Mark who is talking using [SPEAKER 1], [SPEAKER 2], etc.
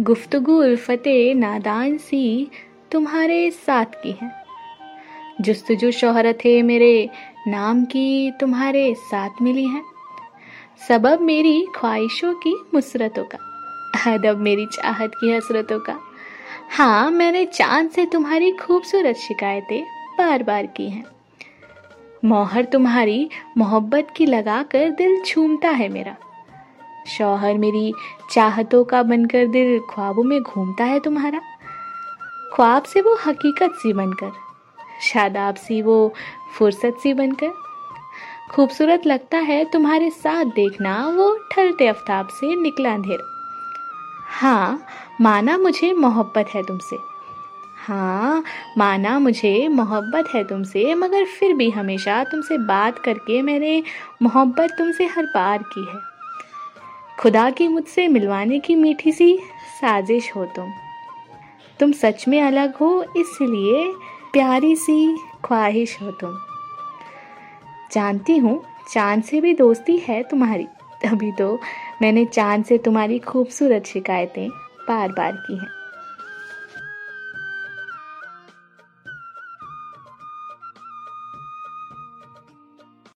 [SPEAKER 1] गुफ्तगु उल्फते नादान सी तुम्हारे साथ की है। जुस्तजु शोहरत है मेरे, नाम की तुम्हारे साथ मिली है। सबब मेरी ख्वाहिशों की मुसरतों का, अदब मेरी चाहत की हसरतों का। हाँ मैंने चाँद से तुम्हारी खूबसूरत शिकायतें बार बार की हैं। मोहर तुम्हारी मोहब्बत की लगाकर दिल छूमता है मेरा। शौहर मेरी चाहतों का बनकर दिल ख्वाबों में घूमता है तुम्हारा। ख्वाब से वो हकीकत सी बनकर, शादाब सी वो फुर्सत सी बनकर। खूबसूरत लगता है तुम्हारे साथ देखना वो ठलते आफ्ताब से निकला अंधेरा। हाँ माना मुझे मोहब्बत है तुमसे। हाँ माना मुझे मोहब्बत है तुमसे, मगर फिर भी हमेशा तुमसे बात करके मैंने मोहब्बत तुमसे हर बार की है। खुदा की मुझसे मिलवाने की मीठी सी साजिश हो तुम। तुम सच में अलग हो, इसलिए प्यारी सी ख्वाहिश हो तुम। जानती हूँ, चाँद से भी दोस्ती है तुम्हारी। तभी तो मैंने चाँद से तुम्हारी खूबसूरत शिकायतें बार बार की हैं।